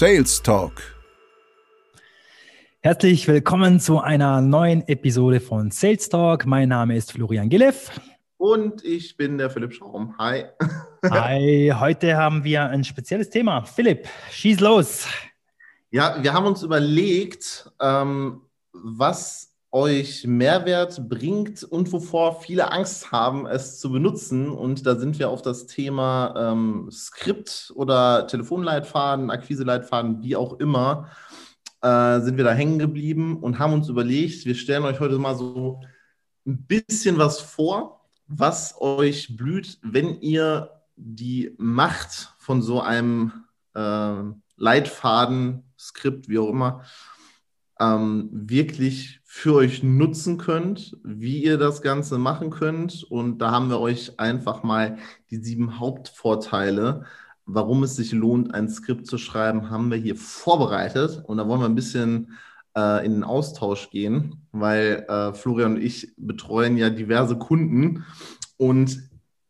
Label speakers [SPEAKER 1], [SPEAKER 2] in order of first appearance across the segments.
[SPEAKER 1] Sales Talk.
[SPEAKER 2] Herzlich willkommen zu einer neuen Episode von Sales Talk. Mein Name ist Florian Gilleff.
[SPEAKER 3] Und ich bin der Philipp Schaum. Hi.
[SPEAKER 2] Hi, heute haben wir ein spezielles Thema. Philipp, schieß los.
[SPEAKER 3] Ja, wir haben uns überlegt, ähm, was euch Mehrwert bringt und wovor viele Angst haben, es zu benutzen. Und da sind wir auf das Thema ähm, Skript oder Telefonleitfaden, Akquiseleitfaden, wie auch immer, äh, sind wir da hängen geblieben und haben uns überlegt, wir stellen euch heute mal so ein bisschen was vor, was euch blüht, wenn ihr die Macht von so einem äh, Leitfaden, Skript, wie auch immer, ähm, wirklich für euch nutzen könnt, wie ihr das Ganze machen könnt. Und da haben wir euch einfach mal die sieben Hauptvorteile, warum es sich lohnt, ein Skript zu schreiben, haben wir hier vorbereitet. Und da wollen wir ein bisschen äh, in den Austausch gehen, weil äh, Florian und ich betreuen ja diverse Kunden. Und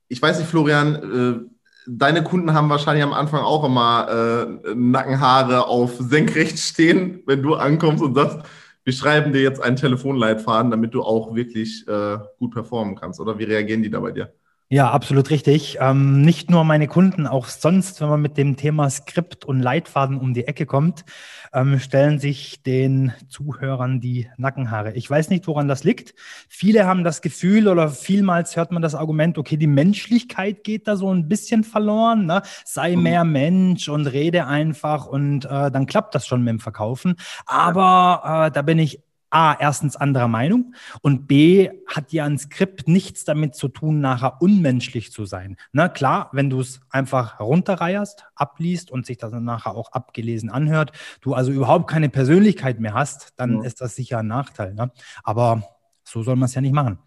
[SPEAKER 3] ich weiß nicht, Florian, äh, deine Kunden haben wahrscheinlich am Anfang auch immer äh, Nackenhaare auf senkrecht stehen, wenn du ankommst und sagst, wir schreiben dir jetzt einen Telefonleitfaden, damit du auch wirklich äh, gut performen kannst. Oder wie reagieren die da bei dir?
[SPEAKER 2] Ja, absolut richtig. Ähm, nicht nur meine Kunden, auch sonst, wenn man mit dem Thema Skript und Leitfaden um die Ecke kommt, ähm, stellen sich den Zuhörern die Nackenhaare. Ich weiß nicht, woran das liegt. Viele haben das Gefühl oder vielmals hört man das Argument, okay, die Menschlichkeit geht da so ein bisschen verloren. Ne? Sei mhm. mehr Mensch und rede einfach und äh, dann klappt das schon mit dem Verkaufen. Aber äh, da bin ich A, erstens anderer Meinung und B, hat ja ein Skript nichts damit zu tun, nachher unmenschlich zu sein. Na klar, wenn du es einfach runterreierst, abliest und sich das dann nachher auch abgelesen anhört, du also überhaupt keine Persönlichkeit mehr hast, dann ja. ist das sicher ein Nachteil. Ne? Aber so soll man es ja nicht machen.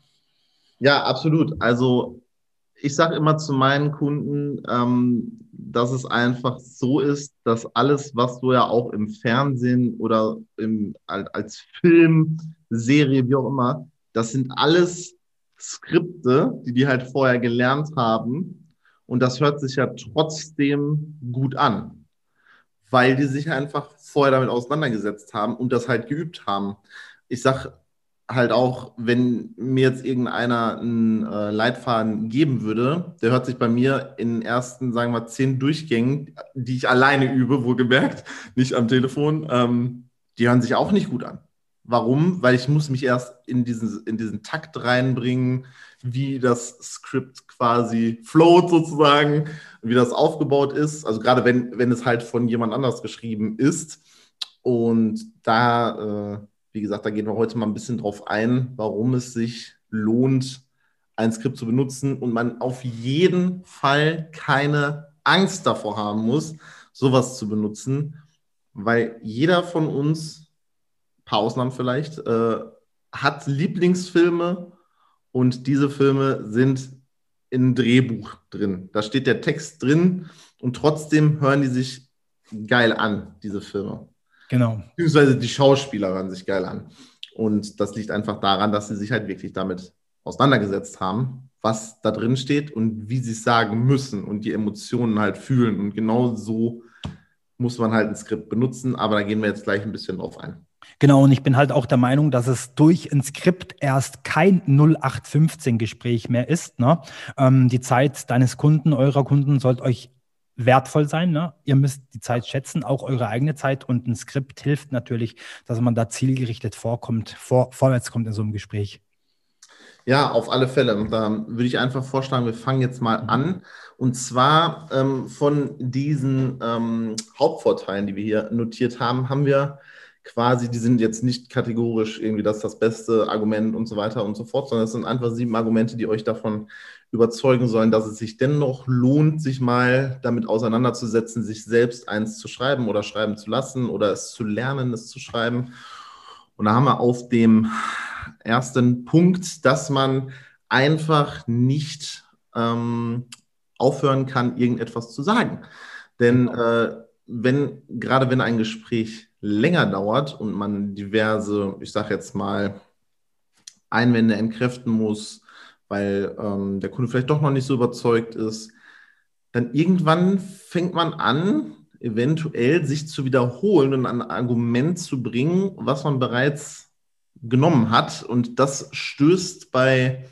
[SPEAKER 3] Ja, absolut. Also ich sage immer zu meinen Kunden, ähm, dass es einfach so ist, dass alles, was du ja auch im Fernsehen oder im, als Film, Serie, wie auch immer, das sind alles Skripte, die die halt vorher gelernt haben. Und das hört sich ja trotzdem gut an, weil die sich einfach vorher damit auseinandergesetzt haben und das halt geübt haben. Ich sage halt auch, wenn mir jetzt irgendeiner einen äh, Leitfaden geben würde, der hört sich bei mir in den ersten, sagen wir mal, zehn Durchgängen, die ich alleine übe, wohlgemerkt, nicht am Telefon, ähm, die hören sich auch nicht gut an. Warum? Weil ich muss mich erst in diesen, in diesen Takt reinbringen, wie das Skript quasi float sozusagen, wie das aufgebaut ist. Also gerade wenn, wenn es halt von jemand anders geschrieben ist. Und da äh, wie gesagt, da gehen wir heute mal ein bisschen drauf ein, warum es sich lohnt, ein Skript zu benutzen und man auf jeden Fall keine Angst davor haben muss, sowas zu benutzen, weil jeder von uns, ein paar Ausnahmen vielleicht, äh, hat Lieblingsfilme und diese Filme sind im Drehbuch drin. Da steht der Text drin und trotzdem hören die sich geil an, diese Filme.
[SPEAKER 2] Genau.
[SPEAKER 3] Beziehungsweise die Schauspieler hören sich geil an. Und das liegt einfach daran, dass sie sich halt wirklich damit auseinandergesetzt haben, was da drin steht und wie sie es sagen müssen und die Emotionen halt fühlen. Und genau so muss man halt ein Skript benutzen, aber da gehen wir jetzt gleich ein bisschen drauf ein.
[SPEAKER 2] Genau, und ich bin halt auch der Meinung, dass es durch ein Skript erst kein 0815-Gespräch mehr ist. Ne? Ähm, die Zeit deines Kunden, eurer Kunden, sollte euch wertvoll sein. Ne? Ihr müsst die Zeit schätzen, auch eure eigene Zeit. Und ein Skript hilft natürlich, dass man da zielgerichtet vorkommt, vor, vorwärts kommt in so einem Gespräch.
[SPEAKER 3] Ja, auf alle Fälle. Da würde ich einfach vorschlagen, wir fangen jetzt mal an. Und zwar ähm, von diesen ähm, Hauptvorteilen, die wir hier notiert haben, haben wir quasi, die sind jetzt nicht kategorisch irgendwie das das beste Argument und so weiter und so fort, sondern es sind einfach sieben Argumente, die euch davon überzeugen sollen, dass es sich dennoch lohnt, sich mal damit auseinanderzusetzen, sich selbst eins zu schreiben oder schreiben zu lassen oder es zu lernen, es zu schreiben. Und da haben wir auf dem ersten Punkt, dass man einfach nicht ähm, aufhören kann, irgendetwas zu sagen. Denn äh, wenn, gerade wenn ein Gespräch länger dauert und man diverse, ich sage jetzt mal, Einwände entkräften muss, weil ähm, der Kunde vielleicht doch noch nicht so überzeugt ist, dann irgendwann fängt man an, eventuell sich zu wiederholen und ein Argument zu bringen, was man bereits genommen hat. Und das stößt bei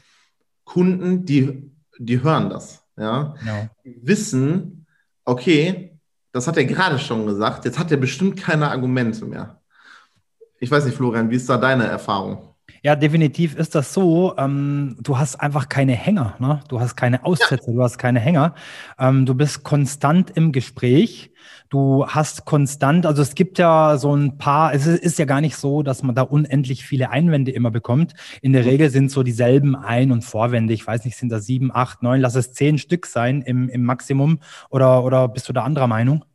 [SPEAKER 3] Kunden, die, die hören das. Ja? Genau. Die wissen, okay, das hat er gerade schon gesagt, jetzt hat er bestimmt keine Argumente mehr. Ich weiß nicht, Florian, wie ist da deine Erfahrung?
[SPEAKER 2] Ja, definitiv ist das so. Ähm, du hast einfach keine Hänger, ne? Du hast keine Aussätze, ja. du hast keine Hänger. Ähm, du bist konstant im Gespräch. Du hast konstant, also es gibt ja so ein paar, es ist, ja gar nicht so, dass man da unendlich viele Einwände immer bekommt. In der mhm. Regel sind so dieselben Ein- und Vorwände. Ich weiß nicht, sind da sieben, acht, neun, lass es zehn Stück sein im, im Maximum. Oder, oder bist du da anderer Meinung?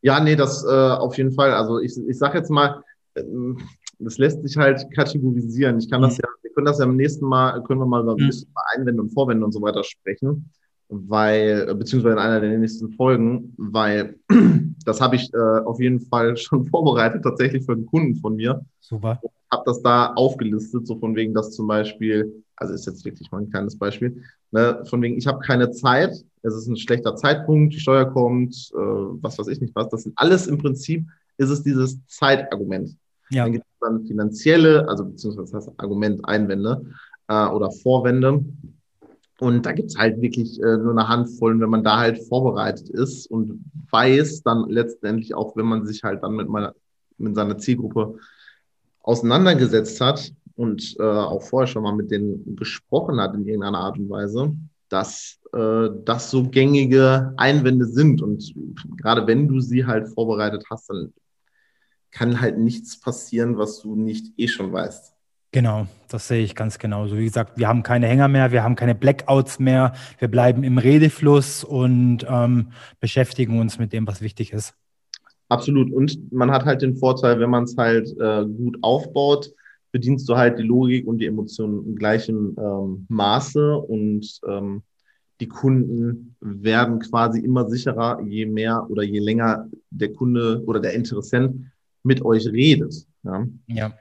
[SPEAKER 3] Ja, nee, das äh, auf jeden Fall. Also ich, ich sage jetzt mal, ähm, das lässt sich halt kategorisieren. Ich kann das mhm. ja, wir können das ja am nächsten Mal, können wir mal über ein mhm. Einwände und Vorwände und so weiter sprechen, weil, beziehungsweise in einer der nächsten Folgen, weil das habe ich äh, auf jeden Fall schon vorbereitet, tatsächlich für einen Kunden von mir.
[SPEAKER 2] Super.
[SPEAKER 3] Habe das da aufgelistet, so von wegen, dass zum Beispiel, also ist jetzt wirklich mal ein kleines Beispiel, ne, von wegen, ich habe keine Zeit, es ist ein schlechter Zeitpunkt, die Steuer kommt, äh, was weiß ich nicht was. Das sind alles im Prinzip, ist es dieses Zeitargument. Ja. Dann gibt es dann finanzielle, also beziehungsweise das Argument, Einwände äh, oder Vorwände. Und da gibt es halt wirklich äh, nur eine Handvoll, wenn man da halt vorbereitet ist und weiß dann letztendlich auch, wenn man sich halt dann mit meiner, mit seiner Zielgruppe auseinandergesetzt hat und äh, auch vorher schon mal mit denen gesprochen hat in irgendeiner Art und Weise, dass äh, das so gängige Einwände sind. Und gerade wenn du sie halt vorbereitet hast, dann kann halt nichts passieren, was du nicht eh schon weißt.
[SPEAKER 2] Genau, das sehe ich ganz genauso. Wie gesagt, wir haben keine Hänger mehr, wir haben keine Blackouts mehr, wir bleiben im Redefluss und ähm, beschäftigen uns mit dem, was wichtig ist.
[SPEAKER 3] Absolut. Und man hat halt den Vorteil, wenn man es halt äh, gut aufbaut, bedienst du halt die Logik und die Emotionen im gleichen ähm, Maße und ähm, die Kunden werden quasi immer sicherer, je mehr oder je länger der Kunde oder der Interessent mit euch redet. Ja.
[SPEAKER 2] ja.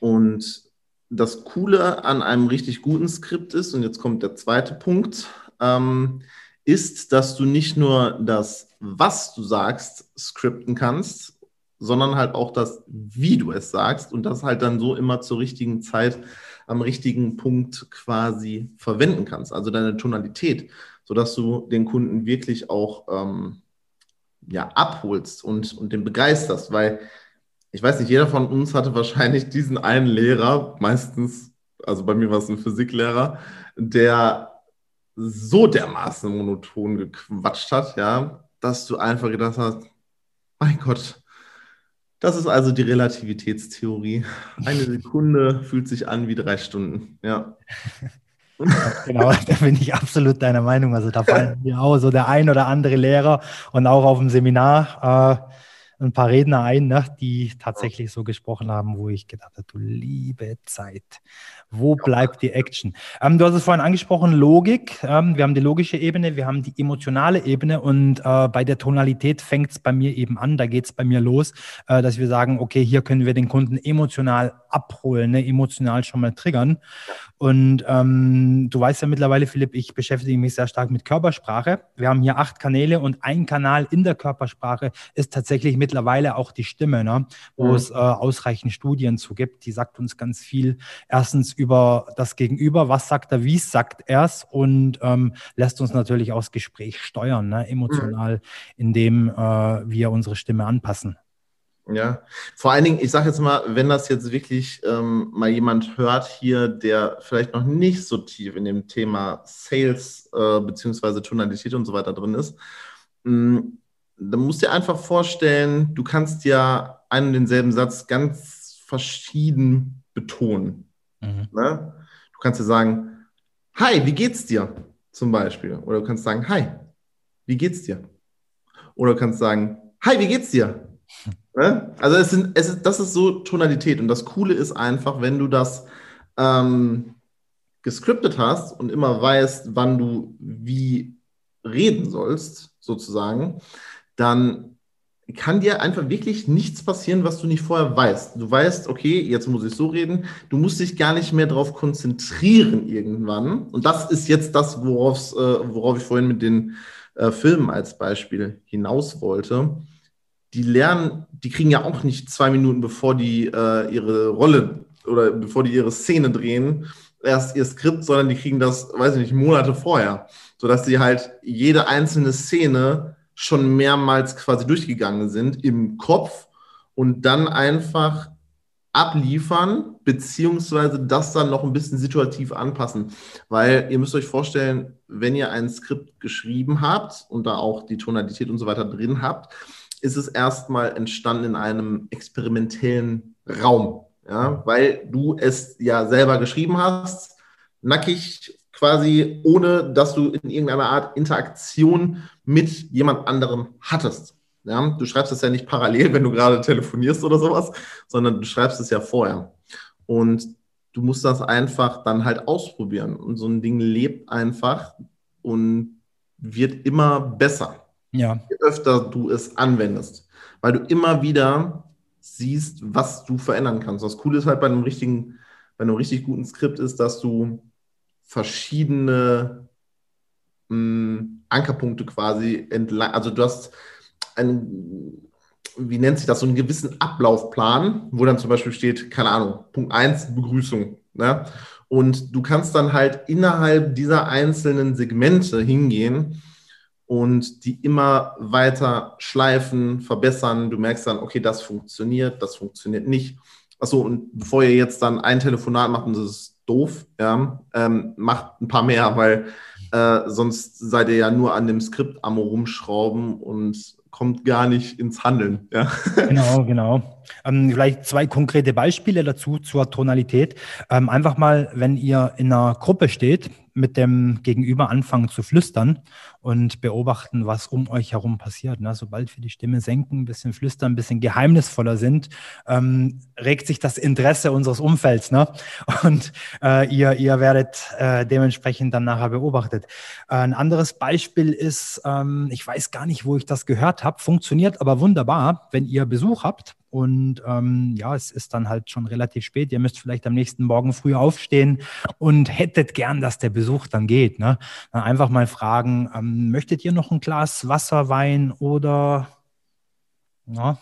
[SPEAKER 3] Und das Coole an einem richtig guten Skript ist, und jetzt kommt der zweite Punkt, ähm, ist, dass du nicht nur das, was du sagst, skripten kannst, sondern halt auch das, wie du es sagst und das halt dann so immer zur richtigen Zeit am richtigen Punkt quasi verwenden kannst. Also deine Tonalität, sodass du den Kunden wirklich auch ähm, ja, abholst und, und den begeisterst, weil ich weiß nicht, jeder von uns hatte wahrscheinlich diesen einen Lehrer, meistens, also bei mir war es ein Physiklehrer, der so dermaßen monoton gequatscht hat, ja, dass du einfach gedacht hast, mein Gott, das ist also die Relativitätstheorie. Eine Sekunde fühlt sich an wie drei Stunden, ja.
[SPEAKER 2] genau, da bin ich absolut deiner Meinung. Also da fallen mir auch so der ein oder andere Lehrer und auch auf dem Seminar äh, ein paar Redner ein, ne, die tatsächlich so gesprochen haben, wo ich gedacht habe, du liebe Zeit, wo bleibt die Action? Ähm, du hast es vorhin angesprochen, Logik. Ähm, wir haben die logische Ebene, wir haben die emotionale Ebene und äh, bei der Tonalität fängt es bei mir eben an, da geht es bei mir los, äh, dass wir sagen, okay, hier können wir den Kunden emotional abholen, ne, emotional schon mal triggern. Und ähm, du weißt ja mittlerweile, Philipp, ich beschäftige mich sehr stark mit Körpersprache. Wir haben hier acht Kanäle und ein Kanal in der Körpersprache ist tatsächlich mittlerweile auch die Stimme, ne? wo mhm. es äh, ausreichend Studien zu gibt. Die sagt uns ganz viel. Erstens über das Gegenüber, was sagt er, wie sagt er es und ähm, lässt uns natürlich auch das Gespräch steuern, ne? emotional, mhm. indem äh, wir unsere Stimme anpassen.
[SPEAKER 3] Ja, vor allen Dingen, ich sage jetzt mal, wenn das jetzt wirklich ähm, mal jemand hört hier, der vielleicht noch nicht so tief in dem Thema Sales äh, beziehungsweise Tonalität und so weiter drin ist, mh, mm, dann musst du dir einfach vorstellen, du kannst ja einen und denselben Satz ganz verschieden betonen. Mhm. Ne? Du kannst ja sagen, hi, wie geht's dir? Zum Beispiel. Oder du kannst sagen, hi, wie geht's dir? Oder du kannst sagen, hi, wie geht's dir? Ne? Also es sind, es ist, das ist so Tonalität. Und das Coole ist einfach, wenn du das ähm, gescriptet hast und immer weißt, wann du wie reden sollst, sozusagen, dann kann dir einfach wirklich nichts passieren, was du nicht vorher weißt. Du weißt, okay, jetzt muss ich so reden. Du musst dich gar nicht mehr darauf konzentrieren irgendwann. Und das ist jetzt das, worauf, äh, worauf ich vorhin mit den äh, Filmen als Beispiel hinaus wollte, die lernen, die kriegen ja auch nicht zwei Minuten, bevor die äh, ihre Rolle oder bevor die ihre Szene drehen, erst ihr Skript, sondern die kriegen das, weiß ich nicht, Monate vorher, sodass sie halt jede einzelne Szene schon mehrmals quasi durchgegangen sind im Kopf und dann einfach abliefern, beziehungsweise das dann noch ein bisschen situativ anpassen. Weil ihr müsst euch vorstellen, wenn ihr ein Skript geschrieben habt und da auch die Tonalität und so weiter drin habt, ist es erstmal entstanden in einem experimentellen Raum. Ja, weil du es ja selber geschrieben hast, nackig quasi, ohne dass du in irgendeiner Art Interaktion mit jemand anderem hattest. Ja, du schreibst es ja nicht parallel, wenn du gerade telefonierst oder sowas, sondern du schreibst es ja vorher. Und du musst das einfach dann halt ausprobieren. Und so ein Ding lebt einfach und wird immer besser. Ja. Je öfter du es anwendest. Weil du immer wieder siehst, was du verändern kannst. Das Coole ist halt bei einem richtigen, bei einem richtig guten Skript ist, dass du verschiedene mh, hm, Ankerpunkte quasi entlang, also du hast einen, wie nennt sich das, so einen gewissen Ablaufplan, wo dann zum Beispiel steht, keine Ahnung, Punkt 1, Begrüßung. Ne? Und du kannst dann halt innerhalb dieser einzelnen Segmente hingehen und die immer weiter schleifen, verbessern. Du merkst dann, okay, das funktioniert, das funktioniert nicht. Achso, und bevor ihr jetzt dann ein Telefonat macht und das ist doof, ja, ähm, macht ein paar mehr, weil äh, sonst seid ihr ja nur an dem Skript am rumschrauben und kommt gar nicht ins Handeln. Ja.
[SPEAKER 2] Genau, genau. Ähm, vielleicht zwei konkrete Beispiele dazu zur Tonalität. Ähm, einfach mal, wenn ihr in einer Gruppe steht, mit dem Gegenüber anfangen zu flüstern und beobachten, was um euch herum passiert. Ne? Sobald wir die Stimme senken, ein bisschen flüstern, ein bisschen geheimnisvoller sind, ähm, regt sich das Interesse unseres Umfelds. Ne? Und äh, ihr, ihr werdet äh, dementsprechend dann nachher beobachtet. Äh, ein anderes Beispiel ist, ähm, ich weiß gar nicht, wo ich das gehört habe, funktioniert aber wunderbar, wenn ihr Besuch habt und ähm, ja, es ist dann halt schon relativ spät. Ihr müsst vielleicht am nächsten Morgen früh aufstehen und hättet gern, dass der Besuch dann geht. Ne? Dann einfach mal fragen, ähm, möchtet ihr noch ein Glas Wasser, Wein oder ja,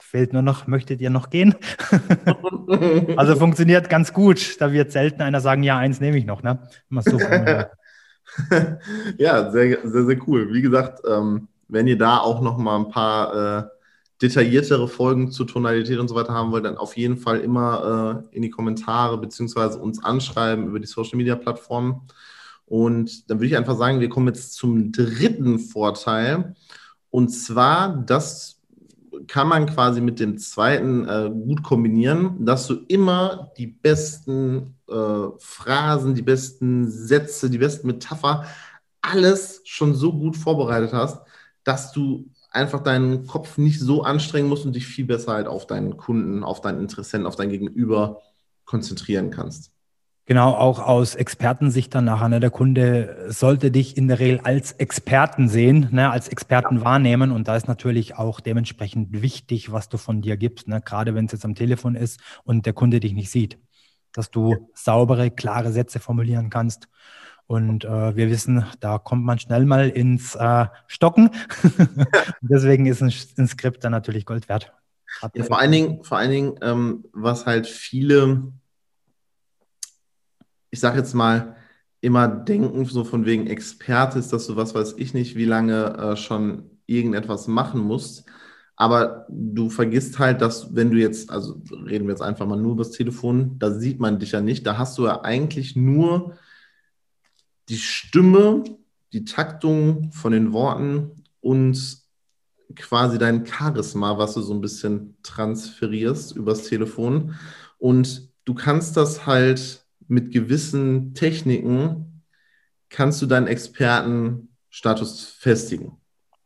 [SPEAKER 2] fehlt nur noch, möchtet ihr noch gehen? also funktioniert ganz gut. Da wird selten einer sagen, ja, eins nehme ich noch. Ne? So
[SPEAKER 3] ja, sehr, sehr, sehr cool. Wie gesagt, ähm, wenn ihr da auch noch mal ein paar äh, detailliertere Folgen zur Tonalität und so weiter haben wollt, dann auf jeden Fall immer äh, in die Kommentare beziehungsweise uns anschreiben über die Social Media Plattformen. Und dann würde ich einfach sagen, wir kommen jetzt zum dritten Vorteil. Und zwar, das kann man quasi mit dem zweiten äh, gut kombinieren, dass du immer die besten äh, Phrasen, die besten Sätze, die besten Metapher, alles schon so gut vorbereitet hast, dass du einfach deinen Kopf nicht so anstrengen musst und dich viel besser halt auf deinen Kunden, auf deinen Interessenten, auf dein Gegenüber konzentrieren kannst.
[SPEAKER 2] Genau, auch aus Expertensicht dann nachher. Ne? Der Kunde sollte dich in der Regel als Experten sehen, ne? als Experten ja. wahrnehmen. Und da ist natürlich auch dementsprechend wichtig, was du von dir gibst, ne? gerade wenn es jetzt am Telefon ist und der Kunde dich nicht sieht. Dass du ja. saubere, klare Sätze formulieren kannst. Und äh, wir wissen, da kommt man schnell mal ins äh, Stocken. Deswegen ist ein, ein, Skript dann natürlich Gold wert.
[SPEAKER 3] Ja, vor allen Dingen, vor allen Dingen ähm, was halt viele, ich sage jetzt mal, immer denken, so von wegen Experte ist, dass du was weiß ich nicht, wie lange äh, schon irgendetwas machen musst. Aber du vergisst halt, dass wenn du jetzt, also reden wir jetzt einfach mal nur über das Telefon, da sieht man dich ja nicht, da hast du ja eigentlich nur die Stimme, die Taktung von den Worten und quasi dein Charisma, was du so ein bisschen transferierst übers Telefon. Und du kannst das halt mit gewissen Techniken, kannst du deinen Expertenstatus festigen.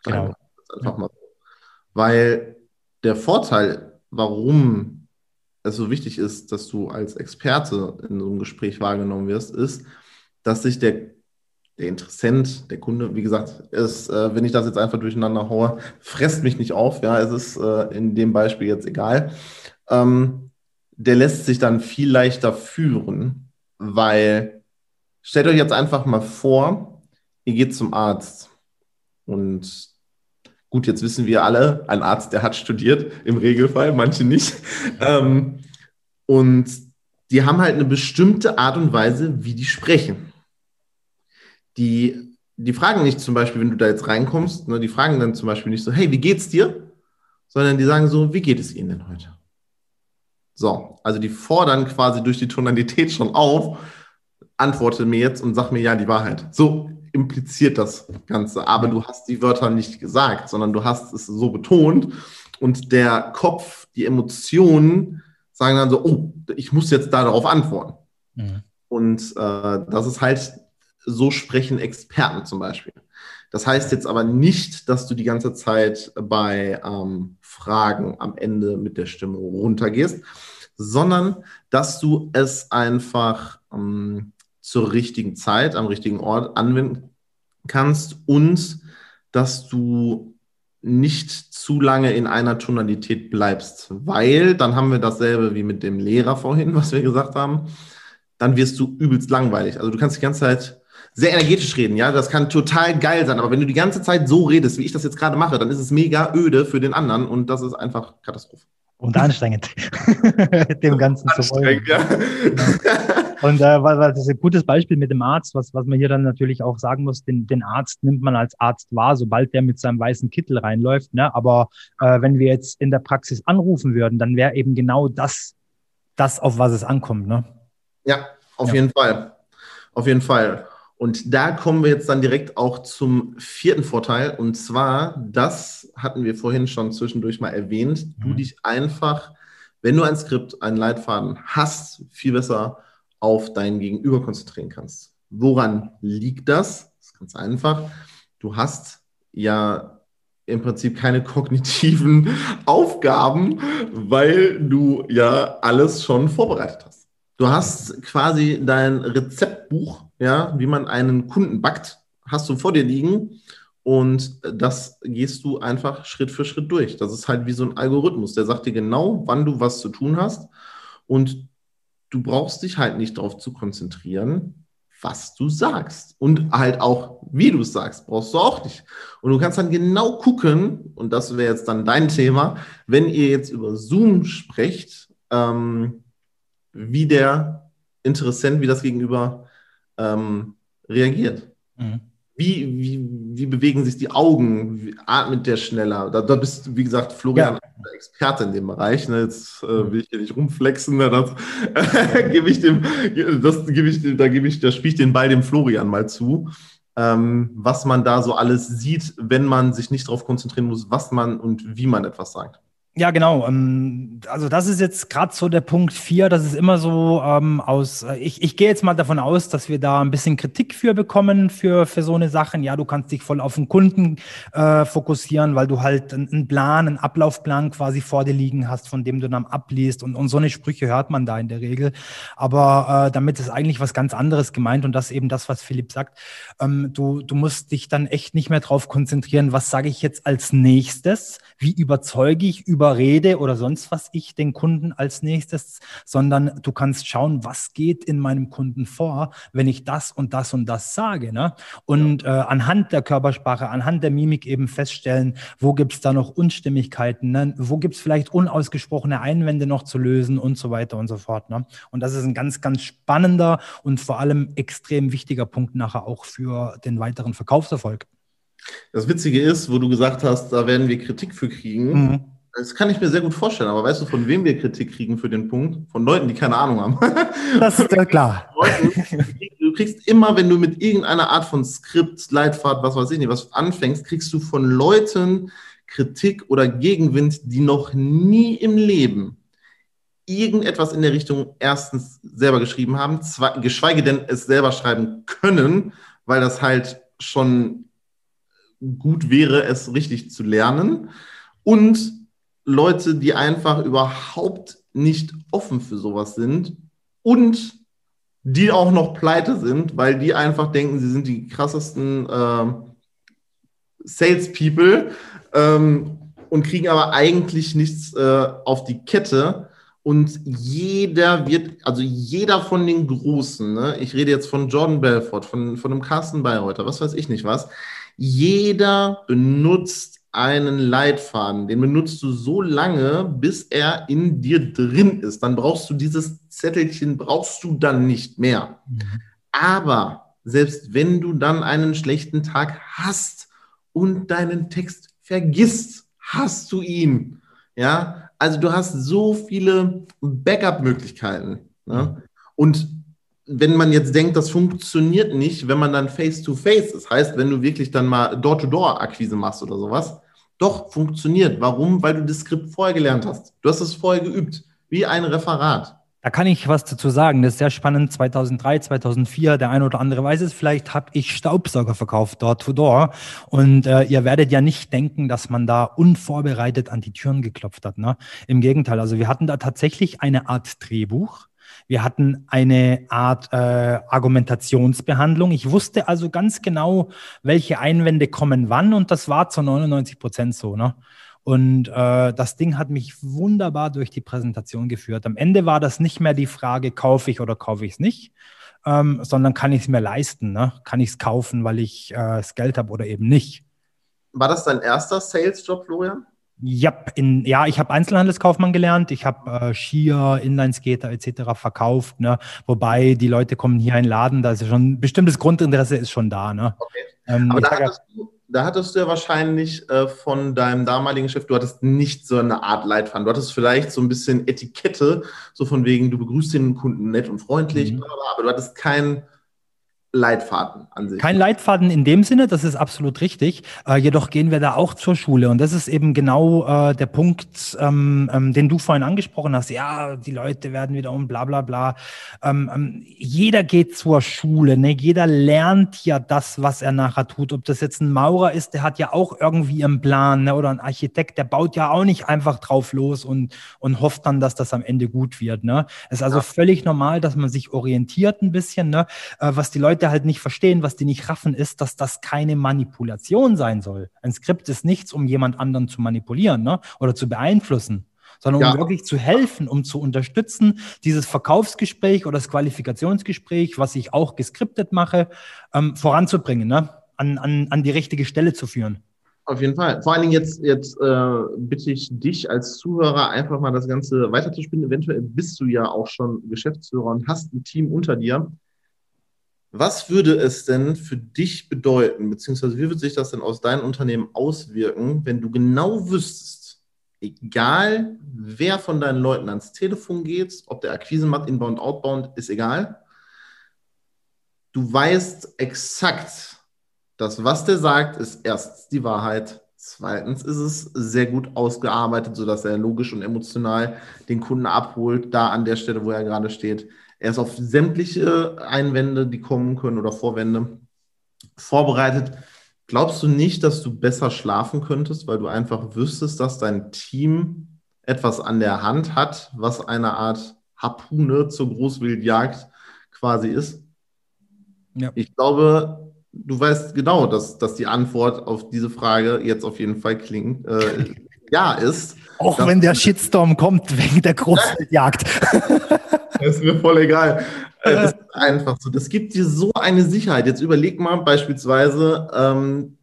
[SPEAKER 3] Genau. Einfach mal so. Weil der Vorteil, warum es so wichtig ist, dass du als Experte in so einem Gespräch wahrgenommen wirst, ist, dass sich der, der Interessent, der Kunde, wie gesagt, ist, äh, wenn ich das jetzt einfach durcheinander haue, fresst mich nicht auf. Ja, es ist äh, in dem Beispiel jetzt egal. Ähm, der lässt sich dann viel leichter führen, weil stellt euch jetzt einfach mal vor, ihr geht zum Arzt Und gut, jetzt wissen wir alle, ein Arzt, der hat studiert, im Regelfall, manche nicht. Ähm, und die haben halt eine bestimmte Art und Weise, wie die sprechen. Die, die fragen nicht zum Beispiel, wenn du da jetzt reinkommst, ne, die fragen dann zum Beispiel nicht so, hey, wie geht's dir? Sondern die sagen so, wie geht es Ihnen denn heute? So, also die fordern quasi durch die Tonalität schon auf, antworte mir jetzt und sag mir ja die Wahrheit. So impliziert das Ganze. Aber du hast die Wörter nicht gesagt, sondern du hast es so betont und der Kopf, die Emotionen sagen dann so, oh, ich muss jetzt darauf antworten. Mhm. Und äh, das ist halt, so sprechen Experten zum Beispiel. Das heißt jetzt aber nicht, dass du die ganze Zeit bei ähm, Fragen am Ende mit der Stimme runtergehst, sondern dass du es einfach ähm, zur richtigen Zeit am richtigen Ort anwenden kannst und dass du nicht zu lange in einer Tonalität bleibst, weil dann haben wir dasselbe wie mit dem Lehrer vorhin, was wir gesagt haben, dann wirst du übelst langweilig. Also du kannst die ganze Zeit sehr energetisch reden, ja, das kann total geil sein, aber wenn du die ganze Zeit so redest, wie ich das jetzt gerade mache, dann ist es mega öde für den anderen und das ist einfach Katastrophe.
[SPEAKER 2] Und anstrengend, dem Ganzen zu folgen. Ja. Und äh, das ist ein gutes Beispiel mit dem Arzt, was, was man hier dann natürlich auch sagen muss, den, den Arzt nimmt man als Arzt wahr, sobald der mit seinem weißen Kittel reinläuft. Ne? Aber äh, wenn wir jetzt in der Praxis anrufen würden, dann wäre eben genau das, das, auf was es ankommt. Ne?
[SPEAKER 3] Ja, auf ja. jeden Fall. Auf jeden Fall. Und da kommen wir jetzt dann direkt auch zum vierten Vorteil. Und zwar, das hatten wir vorhin schon zwischendurch mal erwähnt, mhm. du dich einfach, wenn du ein Skript, einen Leitfaden hast, viel besser auf dein Gegenüber konzentrieren kannst. Woran liegt das? Das ist ganz einfach. Du hast ja im Prinzip keine kognitiven Aufgaben, weil du ja alles schon vorbereitet hast. Du hast quasi dein Rezeptbuch ja, wie man einen Kunden backt, hast du vor dir liegen und das gehst du einfach Schritt für Schritt durch. Das ist halt wie so ein Algorithmus, der sagt dir genau, wann du was zu tun hast und du brauchst dich halt nicht darauf zu konzentrieren, was du sagst und halt auch, wie du es sagst, brauchst du auch nicht. Und du kannst dann genau gucken, und das wäre jetzt dann dein Thema, wenn ihr jetzt über Zoom sprecht, ähm, wie der Interessent, wie das Gegenüber ähm, reagiert. Mhm. Wie, wie, wie bewegen sich die Augen? Wie atmet der schneller? Da, da bist, wie gesagt, Florian ja. Experte in dem Bereich. Ne? Jetzt äh, mhm. will ich hier nicht rumflexen. Ne? Das äh, gebe ich dem, das gebe ich, da gebe ich, da spiele ich den Ball dem Florian mal zu. Ähm, was man da so alles sieht, wenn man sich nicht darauf konzentrieren muss, was man und wie man etwas sagt.
[SPEAKER 2] Ja, genau. Ähm, also das ist jetzt gerade so der Punkt vier. Das ist immer so ähm, aus, äh, ich, ich gehe jetzt mal davon aus, dass wir da ein bisschen Kritik für bekommen, für, für so eine Sachen. Ja, du kannst dich voll auf den Kunden äh, fokussieren, weil du halt einen Plan, einen Ablaufplan quasi vor dir liegen hast, von dem du dann abliest. Und, und so eine Sprüche hört man da in der Regel. Aber äh, damit ist eigentlich was ganz anderes gemeint und das eben das, was Philipp sagt. Ähm, du, du musst dich dann echt nicht mehr drauf konzentrieren, was sage ich jetzt als nächstes, wie überzeuge ich über überrede oder sonst was ich den Kunden als nächstes, sondern du kannst schauen, was geht in meinem Kunden vor, wenn ich das und das und das sage. Ne? Und ja. äh, anhand der Körpersprache, anhand der Mimik eben feststellen, wo gibt es da noch Unstimmigkeiten, ne? wo gibt es vielleicht unausgesprochene Einwände noch zu lösen und so weiter und so fort. Ne? Und das ist ein ganz, ganz spannender und vor allem extrem wichtiger Punkt nachher auch für den weiteren Verkaufserfolg.
[SPEAKER 3] Das Witzige ist, wo du gesagt hast, da werden wir Kritik für kriegen. Mhm. Das kann ich mir sehr gut vorstellen, aber weißt du, von wem wir Kritik kriegen für den Punkt? Von Leuten, die keine Ahnung haben.
[SPEAKER 2] Das ist ja klar.
[SPEAKER 3] Du kriegst immer, wenn du mit irgendeiner Art von Skript, Leitfahrt, was weiß ich nicht, was anfängst, kriegst du von Leuten Kritik oder Gegenwind, die noch nie im Leben irgendetwas in der Richtung erstens selber geschrieben haben, geschweige denn es selber schreiben können, weil das halt schon gut wäre, es richtig zu lernen. Und Leute, die einfach überhaupt nicht offen für sowas sind und die auch noch pleite sind, weil die einfach denken, sie sind die krassesten äh, Salespeople ähm, und kriegen aber eigentlich nichts äh, auf die Kette. Und jeder wird, also jeder von den Großen, ne, ich rede jetzt von Jordan Belfort, von, von einem Carsten Bayreuther, was weiß ich nicht was, Jeder benutzt einen Leitfaden. Den benutzt du so lange, bis er in dir drin ist. Dann brauchst du dieses Zettelchen, brauchst du dann nicht mehr. Mhm. Aber selbst wenn du dann einen schlechten Tag hast und deinen Text vergisst, hast du ihn. Ja, also du hast so viele Backup-Möglichkeiten. Ne? Und wenn man jetzt denkt, das funktioniert nicht, wenn man dann face-to-face -face ist, heißt, wenn du wirklich dann mal Door-to-Door-Akquise machst oder sowas, doch, funktioniert. Warum? Weil du das Skript vorher gelernt hast. Du hast es vorher geübt, wie ein Referat.
[SPEAKER 2] Da kann ich was dazu sagen. Das ist sehr spannend. 2003, 2004, der eine oder andere weiß es vielleicht, habe ich Staubsauger verkauft, dort to door. Und äh, ihr werdet ja nicht denken, dass man da unvorbereitet an die Türen geklopft hat. Ne? Im Gegenteil, also wir hatten da tatsächlich eine Art Drehbuch wir hatten eine Art äh, Argumentationsbehandlung. Ich wusste also ganz genau, welche Einwände kommen wann und das war zu 99 Prozent so. Ne? Und äh, das Ding hat mich wunderbar durch die Präsentation geführt. Am Ende war das nicht mehr die Frage, kaufe ich oder kaufe ich es nicht, ähm, sondern kann ich es mir leisten? Ne? Kann ich es kaufen, weil ich äh, das Geld habe oder eben nicht?
[SPEAKER 3] War das dein erster Sales-Job, Florian?
[SPEAKER 2] Ja, in, ja ich habe Einzelhandelskaufmann gelernt. Ich habe äh, Skier, Inlineskater etc. verkauft. Ne? Wobei die Leute kommen hier in den Laden, da ist ja schon ein bestimmtes Grundinteresse ist schon da. Ne? Okay.
[SPEAKER 3] Ähm, Aber da hattest, du, da hattest, du, ja wahrscheinlich äh, von deinem damaligen Chef, du hattest nicht so eine Art Leitfaden. Du hattest vielleicht so ein bisschen Etikette, so von wegen, du begrüßt den Kunden nett und freundlich, mhm. aber du hattest kein Leitfaden
[SPEAKER 2] an sich. Kein Leitfaden in dem Sinne, das ist absolut richtig. Äh, jedoch gehen wir da auch zur Schule. Und das ist eben genau äh, der Punkt, ähm, ähm, den du vorhin angesprochen hast. Ja, die Leute werden wieder um bla bla bla. Ähm, ähm, jeder geht zur Schule. Ne? Jeder lernt ja das, was er nachher tut. Ob das jetzt ein Maurer ist, der hat ja auch irgendwie einen Plan. Ne? Oder ein Architekt, der baut ja auch nicht einfach drauf los und, und hofft dann, dass das am Ende gut wird. Ne? Es ist also ja. völlig normal, dass man sich orientiert ein bisschen, ne? Äh, was die Leute Leute halt nicht verstehen, was die nicht raffen, ist, dass das keine Manipulation sein soll. Ein Skript ist nichts, um jemand anderen zu manipulieren ne? oder zu beeinflussen, sondern um ja. wirklich zu helfen, um zu unterstützen, dieses Verkaufsgespräch oder das Qualifikationsgespräch, was ich auch geskriptet mache, ähm, voranzubringen, ne? an, an, an die richtige Stelle zu führen.
[SPEAKER 3] Auf jeden Fall. Vor allen Dingen jetzt, jetzt äh, bitte ich dich als Zuhörer einfach mal das Ganze weiterzuspielen. Eventuell bist du ja auch schon Geschäftsführer und hast ein Team unter dir. Was würde es denn für dich bedeuten, beziehungsweise wie würde sich das denn aus deinem Unternehmen auswirken, wenn du genau wüsstest, egal wer von deinen Leuten ans Telefon geht, ob der Akquise macht, Inbound, Outbound, ist egal. Du weißt exakt, dass was der sagt, ist erstens die Wahrheit, zweitens ist es sehr gut ausgearbeitet, sodass er logisch und emotional den Kunden abholt, da an der Stelle, wo er gerade steht. Er ist auf sämtliche Einwände, die kommen können oder Vorwände vorbereitet. Glaubst du nicht, dass du besser schlafen könntest, weil du einfach wüsstest, dass dein Team etwas an der Hand hat, was eine Art Harpune zur Großwildjagd quasi ist? Ja. Ich glaube, du weißt genau, dass, dass die Antwort auf diese Frage jetzt auf jeden Fall klingt. Äh, ja ist.
[SPEAKER 2] Auch wenn der Shitstorm kommt wegen der Großwildjagd.
[SPEAKER 3] Das ist mir voll egal. Äh, das ist einfach so. Das gibt dir so eine Sicherheit. Jetzt überleg mal beispielsweise, ähm,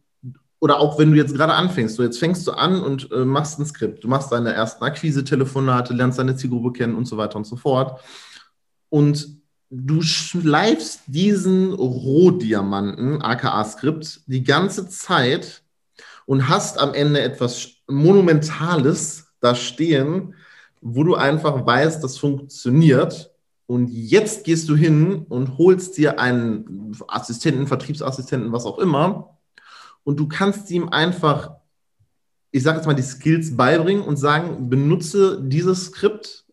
[SPEAKER 3] oder auch wenn du jetzt gerade anfängst, so jetzt fängst du an und äh, machst ein Skript, du machst deine ersten Akquise-Telefonate, lernst deine Zielgruppe kennen und so weiter und so fort. Und du schleifst diesen Rohdiamanten, aka Skript, die ganze Zeit und hast am Ende etwas Monumentales da stehen, wo du einfach weißt, das funktioniert. Und jetzt gehst du hin und holst dir einen Assistenten, Vertriebsassistenten, was auch immer. Und du kannst ihm einfach, ich sage jetzt mal, die Skills beibringen und sagen, benutze dieses Skript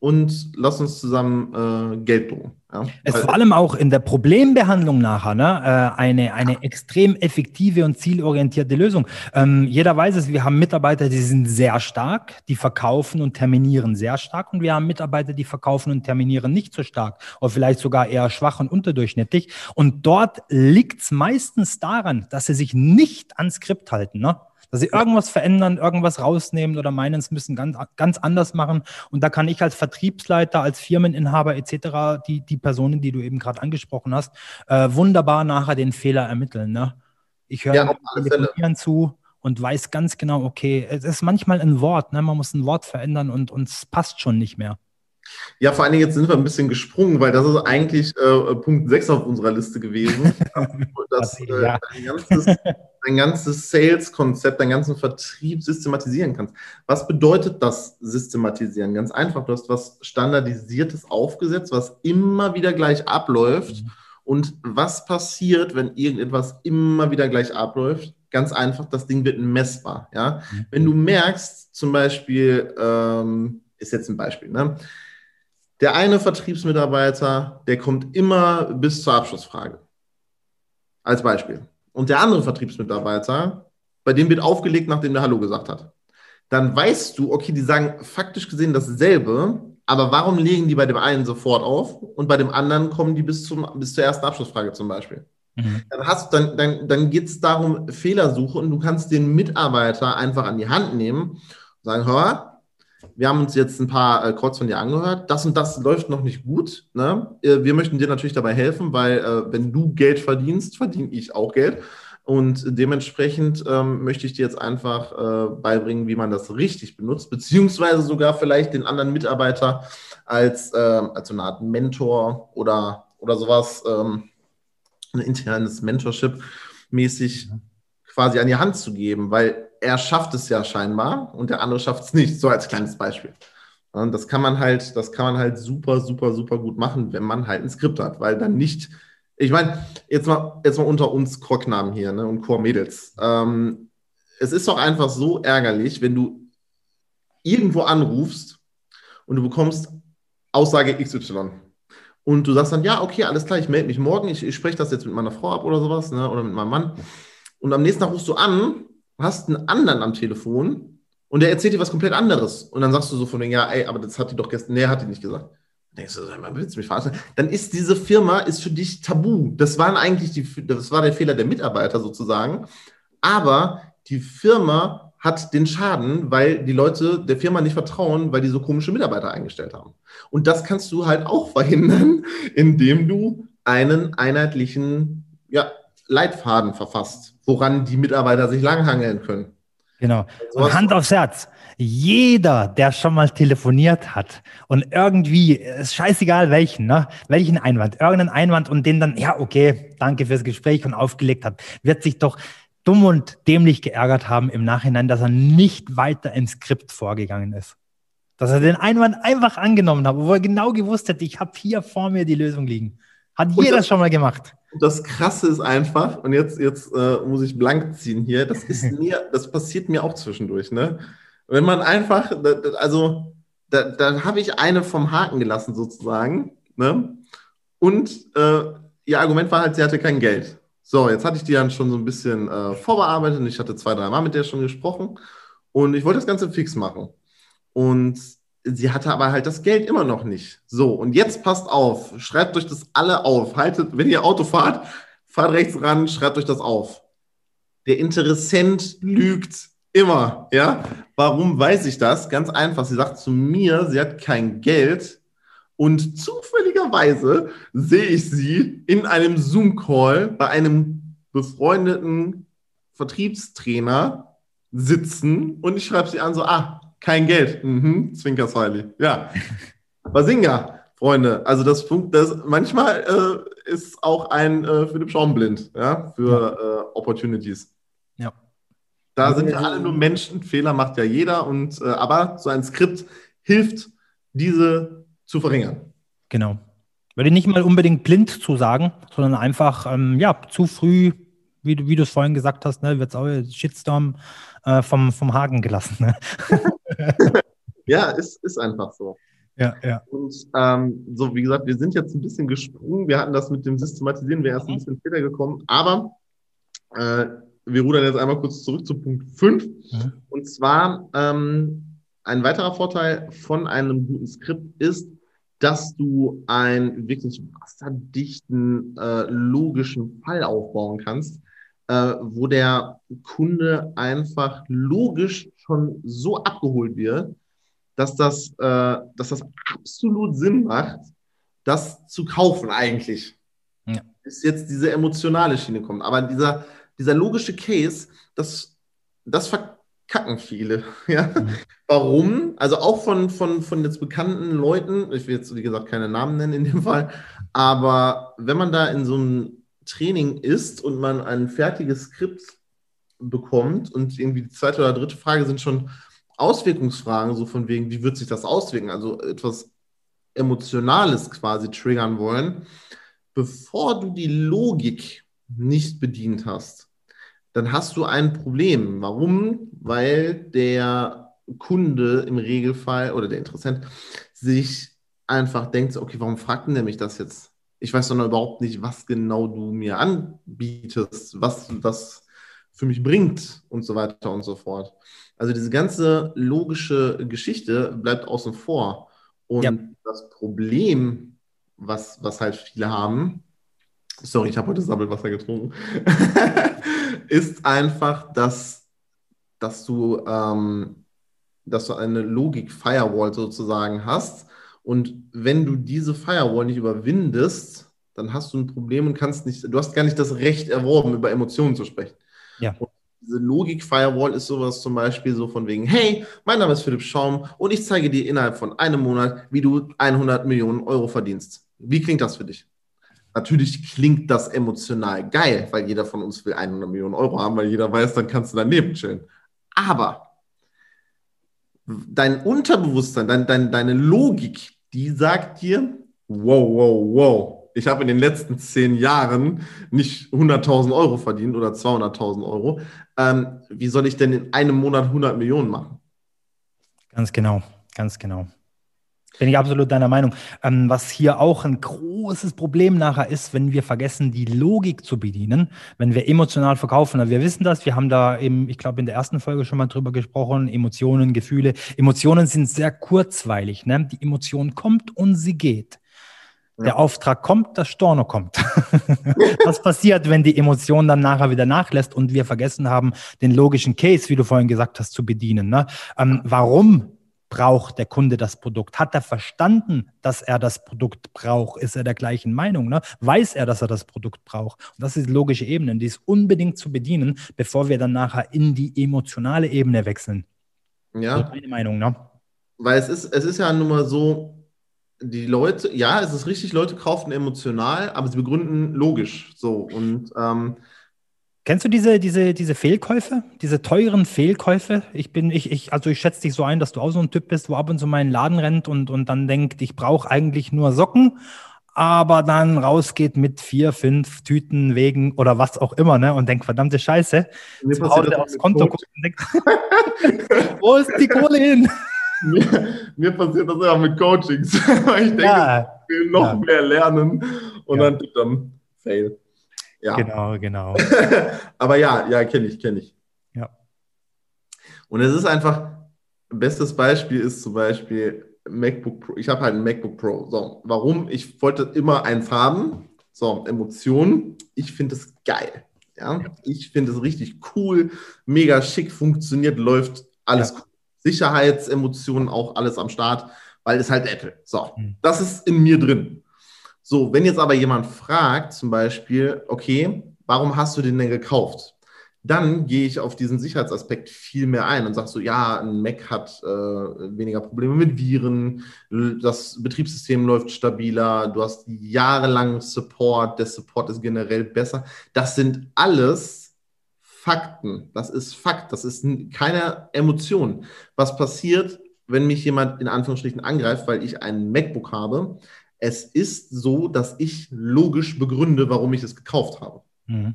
[SPEAKER 3] und lass uns zusammen äh, Geld drucken.
[SPEAKER 2] Ja? Es ist vor allem auch in der Problembehandlung nachher ne, äh, eine, eine extrem effektive und zielorientierte Lösung. Ähm, jeder weiß es, wir haben Mitarbeiter, die sind sehr stark, die verkaufen und terminieren sehr stark und wir haben Mitarbeiter, die verkaufen und terminieren nicht so stark oder vielleicht sogar eher schwach und unterdurchschnittlich. Und dort liegt es meistens daran, dass sie sich nicht ans Skript halten. Ne? Dass sie irgendwas verändern, irgendwas rausnehmen oder meinen, es müssen ganz, ganz anders machen. Und da kann ich als Vertriebsleiter, als Firmeninhaber etc., die, die Personen, die du eben gerade angesprochen hast, äh, wunderbar nachher den Fehler ermitteln. Ne? Ich höre ja, telefonieren zu und weiß ganz genau, okay, es ist manchmal ein Wort, ne? man muss ein Wort verändern und es passt schon nicht mehr.
[SPEAKER 3] Ja, vor allen Dingen jetzt sind wir ein bisschen gesprungen, weil das ist eigentlich äh, Punkt 6 auf unserer Liste gewesen. dass äh, ja. dein ganzes, dein ganzes Sales-Konzept, deinen ganzen Vertrieb systematisieren kannst. Was bedeutet das Systematisieren? Ganz einfach, du hast was Standardisiertes aufgesetzt, was immer wieder gleich abläuft. Mhm. Und was passiert, wenn irgendetwas immer wieder gleich abläuft? Ganz einfach, das Ding wird messbar. Ja? Mhm. Wenn du merkst, zum Beispiel, ähm, ist jetzt ein Beispiel, ne? Der eine Vertriebsmitarbeiter, der kommt immer bis zur Abschlussfrage. Als Beispiel. Und der andere Vertriebsmitarbeiter, bei dem wird aufgelegt, nachdem der Hallo gesagt hat. Dann weißt du, okay, die sagen faktisch gesehen dasselbe, aber warum legen die bei dem einen sofort auf und bei dem anderen kommen die bis, zum, bis zur ersten Abschlussfrage zum Beispiel? Mhm. Dann, hast, dann, dann, dann geht es darum, Fehlersuche und du kannst den Mitarbeiter einfach an die Hand nehmen und sagen, hör, wir haben uns jetzt ein paar äh, Calls von dir angehört. Das und das läuft noch nicht gut. Ne? Äh, wir möchten dir natürlich dabei helfen, weil äh, wenn du Geld verdienst, verdiene ich auch Geld. Und dementsprechend ähm, möchte ich dir jetzt einfach äh, beibringen, wie man das richtig benutzt, beziehungsweise sogar vielleicht den anderen Mitarbeiter als, äh, als so eine Art Mentor oder, oder sowas, ähm, ein internes Mentorship mäßig quasi an die Hand zu geben, weil er schafft es ja scheinbar und der andere schafft es nicht, so als kleines Beispiel. Und das kann man halt, das kann man halt super, super, super gut machen, wenn man halt ein Skript hat, weil dann nicht, ich meine, jetzt mal, jetzt mal unter uns Chorknamen hier ne, und Chormädels. Ähm, es ist doch einfach so ärgerlich, wenn du irgendwo anrufst und du bekommst Aussage XY. Und du sagst dann, ja, okay, alles klar, ich melde mich morgen, ich, ich spreche das jetzt mit meiner Frau ab oder sowas, ne, oder mit meinem Mann. Und am nächsten Tag rufst du an hast einen anderen am Telefon und der erzählt dir was komplett anderes. Und dann sagst du so von denen, ja, ey, aber das hat die doch gestern, nee, hat die nicht gesagt. Dann denkst du, man willst mich verarschen? Dann ist diese Firma ist für dich tabu. Das waren eigentlich die, das war der Fehler der Mitarbeiter sozusagen. Aber die Firma hat den Schaden, weil die Leute der Firma nicht vertrauen, weil die so komische Mitarbeiter eingestellt haben. Und das kannst du halt auch verhindern, indem du einen einheitlichen ja, Leitfaden verfasst, woran die Mitarbeiter sich langhangeln können.
[SPEAKER 2] Genau. Und Hand aufs Herz. Jeder, der schon mal telefoniert hat und irgendwie, ist scheißegal welchen, ne, welchen Einwand, irgendeinen Einwand und den dann, ja, okay, danke fürs Gespräch und aufgelegt hat, wird sich doch dumm und dämlich geärgert haben im Nachhinein, dass er nicht weiter im Skript vorgegangen ist. Dass er den Einwand einfach angenommen hat, wo er genau gewusst hätte, ich habe hier vor mir die Lösung liegen. Hat jeder das, schon mal gemacht.
[SPEAKER 3] Das Krasse ist einfach, und jetzt, jetzt äh, muss ich blank ziehen hier, das ist mir, das passiert mir auch zwischendurch, ne? Wenn man einfach, also da, da habe ich eine vom Haken gelassen sozusagen, ne? Und äh, ihr Argument war halt, sie hatte kein Geld. So, jetzt hatte ich die dann schon so ein bisschen äh, vorbearbeitet und ich hatte zwei, drei Mal mit der schon gesprochen und ich wollte das Ganze fix machen. Und sie hatte aber halt das Geld immer noch nicht. So, und jetzt passt auf, schreibt euch das alle auf. Haltet, wenn ihr Auto fahrt, fahrt rechts ran, schreibt euch das auf. Der Interessent lügt immer, ja. Warum weiß ich das? Ganz einfach. Sie sagt zu mir, sie hat kein Geld und zufälligerweise sehe ich sie in einem Zoom-Call bei einem befreundeten Vertriebstrainer sitzen und ich schreibe sie an so, ah, kein Geld. Mhm, Zwinkersmiley. Ja. Basinga, Freunde. Also das, das manchmal äh, ist auch ein äh, Philipp Schaum blind, ja, für ja. Äh, Opportunities. Ja. Da sind wir alle nur Menschen, Fehler macht ja jeder und äh, aber so ein Skript hilft, diese zu verringern.
[SPEAKER 2] Genau. Würde nicht mal unbedingt blind zu sagen, sondern einfach ähm, ja, zu früh, wie du, wie du es vorhin gesagt hast, ne, wird es auch Shitstorm äh, vom, vom Haken gelassen. Ne?
[SPEAKER 3] ja, ist, ist einfach so. Ja, ja. Und ähm, so, wie gesagt, wir sind jetzt ein bisschen gesprungen. Wir hatten das mit dem Systematisieren, wir erst ein mhm. bisschen später gekommen. Aber äh, wir rudern jetzt einmal kurz zurück zu Punkt 5. Mhm. Und zwar ähm, ein weiterer Vorteil von einem guten Skript ist, dass du einen wirklich wasserdichten, äh, logischen Fall aufbauen kannst, äh, wo der Kunde einfach logisch schon so abgeholt wird, dass das, äh, dass das absolut Sinn macht, das zu kaufen eigentlich. Ja. Bis jetzt diese emotionale Schiene kommt. Aber dieser, dieser logische Case, das, das verkacken viele. Ja? Mhm. Warum? Also auch von, von, von jetzt bekannten Leuten, ich will jetzt wie gesagt keine Namen nennen in dem Fall, aber wenn man da in so einem Training ist und man ein fertiges Skript bekommt und irgendwie die zweite oder dritte Frage sind schon Auswirkungsfragen, so von wegen, wie wird sich das auswirken? Also etwas Emotionales quasi triggern wollen, bevor du die Logik nicht bedient hast, dann hast du ein Problem. Warum? Weil der Kunde im Regelfall oder der Interessent sich einfach denkt, okay, warum fragt denn der mich das jetzt? Ich weiß noch überhaupt nicht, was genau du mir anbietest, was das für mich bringt und so weiter und so fort. Also diese ganze logische Geschichte bleibt außen vor. Und ja. das Problem, was, was halt viele haben, sorry, ich habe heute Sabbelwasser getrunken, ist einfach, dass, dass, du, ähm, dass du eine Logik-Firewall sozusagen hast. Und wenn du diese Firewall nicht überwindest, dann hast du ein Problem und kannst nicht, du hast gar nicht das Recht erworben, über Emotionen zu sprechen. Ja. Und diese Logik-Firewall ist sowas zum Beispiel so von wegen, hey, mein Name ist Philipp Schaum und ich zeige dir innerhalb von einem Monat, wie du 100 Millionen Euro verdienst. Wie klingt das für dich? Natürlich klingt das emotional geil, weil jeder von uns will 100 Millionen Euro haben, weil jeder weiß, dann kannst du daneben chillen. Aber dein Unterbewusstsein, dein, dein, deine Logik, die sagt dir, wow, wow, wow, ich habe in den letzten zehn Jahren nicht 100.000 Euro verdient oder 200.000 Euro. Ähm, wie soll ich denn in einem Monat 100 Millionen machen?
[SPEAKER 2] Ganz genau, ganz genau. Bin ich absolut deiner Meinung. Ähm, was hier auch ein großes Problem nachher ist, wenn wir vergessen, die Logik zu bedienen, wenn wir emotional verkaufen. Wir wissen das, wir haben da eben, ich glaube, in der ersten Folge schon mal drüber gesprochen, Emotionen, Gefühle. Emotionen sind sehr kurzweilig. Ne? Die Emotion kommt und sie geht. Der Auftrag kommt, das Storno kommt. Was passiert, wenn die Emotion dann nachher wieder nachlässt und wir vergessen haben, den logischen Case, wie du vorhin gesagt hast, zu bedienen? Ne? Ähm, warum braucht der Kunde das Produkt? Hat er verstanden, dass er das Produkt braucht? Ist er der gleichen Meinung? Ne? Weiß er, dass er das Produkt braucht? Und das ist die logische Ebene, die ist unbedingt zu bedienen, bevor wir dann nachher in die emotionale Ebene wechseln.
[SPEAKER 3] Ja. Das meine Meinung, ne? Weil es ist, es ist ja nun mal so, die Leute, ja, es ist richtig, Leute kaufen emotional, aber sie begründen logisch. So und ähm,
[SPEAKER 2] Kennst du diese, diese, diese Fehlkäufe, diese teuren Fehlkäufe? Ich bin, ich, ich, also ich schätze dich so ein, dass du auch so ein Typ bist, wo ab und zu mal in den Laden rennt und, und dann denkt, ich brauche eigentlich nur Socken, aber dann rausgeht mit vier, fünf Tüten wegen oder was auch immer, ne? Und denkt, verdammte Scheiße, Mir zu Hause aufs Konto guckt und denkt, wo ist die Kohle hin?
[SPEAKER 3] mir, mir, passiert das ja mit Coachings. ich denke, ja, ich will noch ja. mehr lernen und ja. dann, dann fail.
[SPEAKER 2] Ja. Genau, genau.
[SPEAKER 3] Aber ja, ja, kenne ich, kenne ich. Ja. Und es ist einfach, bestes Beispiel ist zum Beispiel MacBook Pro. Ich habe halt ein MacBook Pro. So, warum? Ich wollte immer eins haben. So, Emotionen. Ich finde es geil. Ja, ich finde es richtig cool, mega schick, funktioniert, läuft alles ja. cool. Sicherheitsemotionen auch alles am Start, weil es halt Apple. So, mhm. das ist in mir drin. So, wenn jetzt aber jemand fragt, zum Beispiel, okay, warum hast du den denn gekauft? Dann gehe ich auf diesen Sicherheitsaspekt viel mehr ein und sage so, ja, ein Mac hat äh, weniger Probleme mit Viren, das Betriebssystem läuft stabiler, du hast jahrelang Support, der Support ist generell besser. Das sind alles Fakten. Das ist Fakt. Das ist keine Emotion. Was passiert, wenn mich jemand in Anführungsstrichen angreift, weil ich ein MacBook habe? Es ist so, dass ich logisch begründe, warum ich es gekauft habe. Mhm.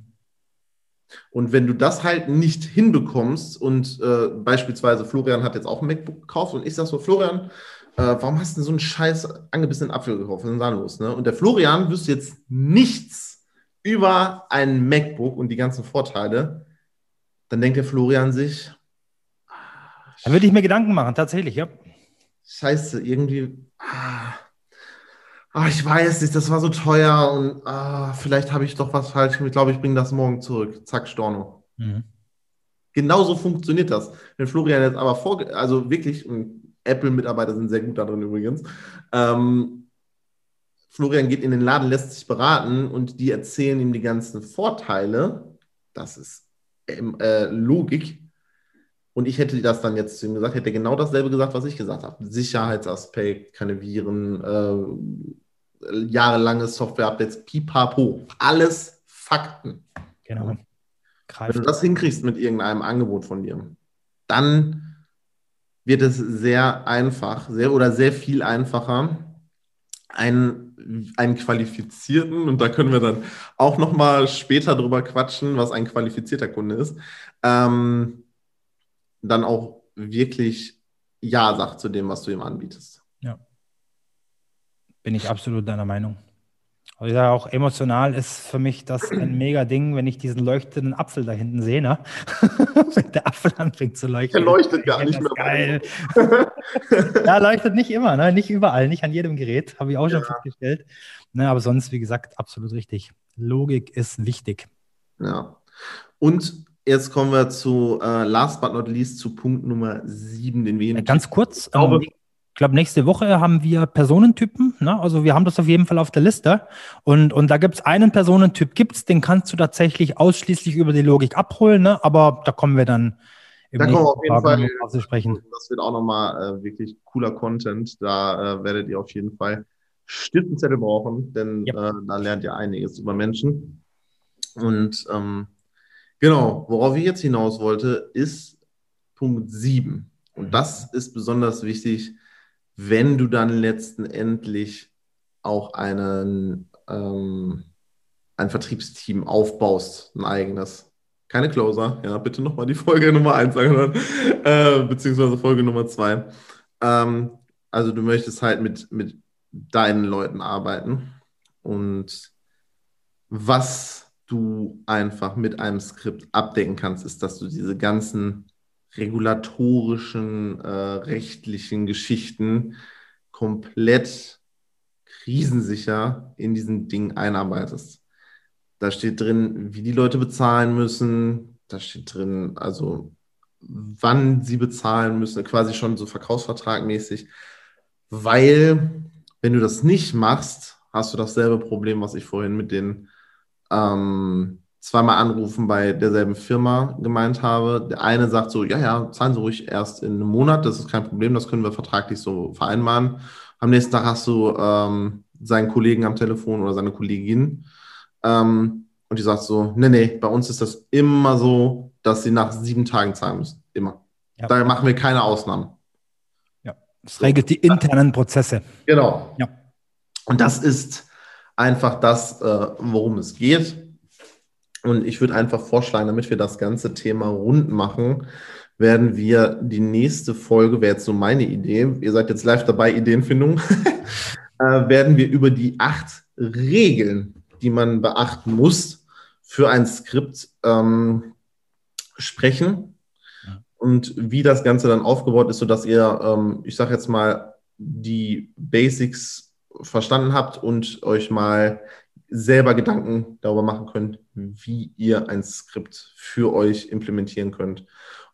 [SPEAKER 3] Und wenn du das halt nicht hinbekommst und äh, beispielsweise Florian hat jetzt auch ein MacBook gekauft und ich sage so, Florian, äh, warum hast du so einen scheiß angebissenen Apfel gekauft? Was ist denn da los? Ne? Und der Florian wüsste jetzt nichts über ein MacBook und die ganzen Vorteile, dann denkt der Florian sich.
[SPEAKER 2] Dann würde ich mir Gedanken machen, tatsächlich, ja.
[SPEAKER 3] Scheiße, irgendwie. Ah, ah, ich weiß nicht, das war so teuer und ah, vielleicht habe ich doch was falsch. Ich glaube, ich bringe das morgen zurück. Zack, Storno. Mhm. Genauso funktioniert das. Wenn Florian jetzt aber vor, also wirklich, Apple-Mitarbeiter sind sehr gut darin übrigens. Ähm, Florian geht in den Laden, lässt sich beraten und die erzählen ihm die ganzen Vorteile das ist ähm, äh, Logik. Und ich hätte das dann jetzt zu ihm gesagt, hätte genau dasselbe gesagt, was ich gesagt habe. Sicherheitsaspekt, keine Viren, äh, jahrelange Software-Updates, pipapo. Alles Fakten.
[SPEAKER 2] Genau.
[SPEAKER 3] Greift. Wenn du das hinkriegst mit irgendeinem Angebot von dir, dann wird es sehr einfach, sehr oder sehr viel einfacher, einen, einen qualifizierten, und da können wir dann auch nochmal später drüber quatschen, was ein qualifizierter Kunde ist, ähm, dann auch wirklich Ja sagt zu dem, was du ihm anbietest.
[SPEAKER 2] Bin ich absolut deiner Meinung. Also ich sage auch, emotional ist für mich das ein mega Ding, wenn ich diesen leuchtenden Apfel da hinten sehe, ne? wenn der Apfel anfängt zu leuchten.
[SPEAKER 3] Der leuchtet gar nicht mehr.
[SPEAKER 2] Geil. ja, leuchtet nicht immer, ne? nicht überall, nicht an jedem Gerät, habe ich auch schon ja. festgestellt. Ne, aber sonst, wie gesagt, absolut richtig. Logik ist wichtig.
[SPEAKER 3] Ja. Und jetzt kommen wir zu, uh, last but not least, zu Punkt Nummer 7, den wir.
[SPEAKER 2] Ganz kurz, glaube, ähm, ich glaube, nächste Woche haben wir Personentypen. Ne? Also wir haben das auf jeden Fall auf der Liste. Und, und da gibt es einen Personentyp, gibt's, den kannst du tatsächlich ausschließlich über die Logik abholen, ne? aber da kommen wir dann
[SPEAKER 3] im da kommen wir auf jeden Fall zu sprechen. Das wird auch nochmal äh, wirklich cooler Content. Da äh, werdet ihr auf jeden Fall Stiftenzettel brauchen, denn yep. äh, da lernt ihr einiges über Menschen. Und ähm, genau, worauf ich jetzt hinaus wollte, ist Punkt 7. Und das ist besonders wichtig, wenn du dann letzten Endlich auch einen, ähm, ein Vertriebsteam aufbaust, ein eigenes. Keine Closer, ja, bitte nochmal die Folge Nummer 1 anhören, äh, beziehungsweise Folge Nummer 2. Ähm, also du möchtest halt mit, mit deinen Leuten arbeiten und was du einfach mit einem Skript abdecken kannst, ist, dass du diese ganzen regulatorischen, äh, rechtlichen Geschichten komplett krisensicher in diesen Ding einarbeitest. Da steht drin, wie die Leute bezahlen müssen. Da steht drin, also wann sie bezahlen müssen, quasi schon so verkaufsvertragmäßig. Weil, wenn du das nicht machst, hast du dasselbe Problem, was ich vorhin mit den ähm, zweimal anrufen bei derselben Firma gemeint habe. Der eine sagt so, ja, ja, zahlen Sie ruhig erst in einem Monat, das ist kein Problem, das können wir vertraglich so vereinbaren. Am nächsten Tag hast du ähm, seinen Kollegen am Telefon oder seine Kollegin ähm, und die sagt so, nee, nee, bei uns ist das immer so, dass sie nach sieben Tagen zahlen müssen. Immer. Ja. Daher machen wir keine Ausnahmen.
[SPEAKER 2] Ja, das regelt die internen Prozesse.
[SPEAKER 3] Genau. Ja. Und das ist einfach das, äh, worum es geht. Und ich würde einfach vorschlagen, damit wir das ganze Thema rund machen, werden wir die nächste Folge, wäre jetzt so meine Idee, ihr seid jetzt live dabei, Ideenfindung, äh, werden wir über die acht Regeln, die man beachten muss für ein Skript ähm, sprechen. Und wie das Ganze dann aufgebaut ist, sodass ihr, ähm, ich sage jetzt mal, die Basics verstanden habt und euch mal selber Gedanken darüber machen könnt, wie ihr ein Skript für euch implementieren könnt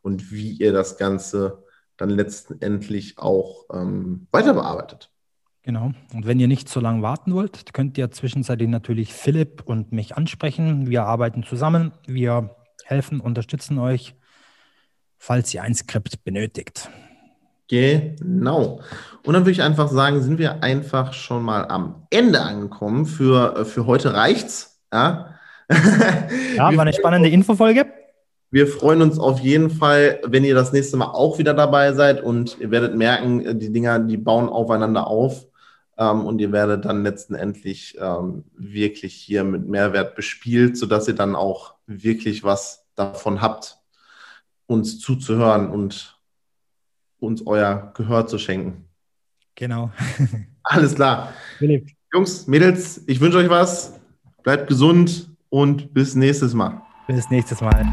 [SPEAKER 3] und wie ihr das Ganze dann letztendlich auch ähm, weiter bearbeitet.
[SPEAKER 2] Genau. Und wenn ihr nicht so lange warten wollt, könnt ihr zwischenzeitlich natürlich Philipp und mich ansprechen. Wir arbeiten zusammen. Wir helfen, unterstützen euch, falls ihr ein Skript benötigt.
[SPEAKER 3] Genau. Und dann würde ich einfach sagen, sind wir einfach schon mal am Ende angekommen. Für, äh, für heute reicht's. Ja,
[SPEAKER 2] ja war eine spannende Infofolge.
[SPEAKER 3] Wir freuen uns auf jeden Fall, wenn ihr das nächste Mal auch wieder dabei seid und ihr werdet merken, die Dinger, die bauen aufeinander auf ähm, und ihr werdet dann letztendlich ähm, wirklich hier mit Mehrwert bespielt, sodass ihr dann auch wirklich was davon habt, uns zuzuhören und uns euer Gehör zu schenken.
[SPEAKER 2] Genau.
[SPEAKER 3] Alles klar. Philipp. Jungs, Mädels, ich wünsche euch was. Bleibt gesund und bis nächstes Mal.
[SPEAKER 2] Bis nächstes Mal.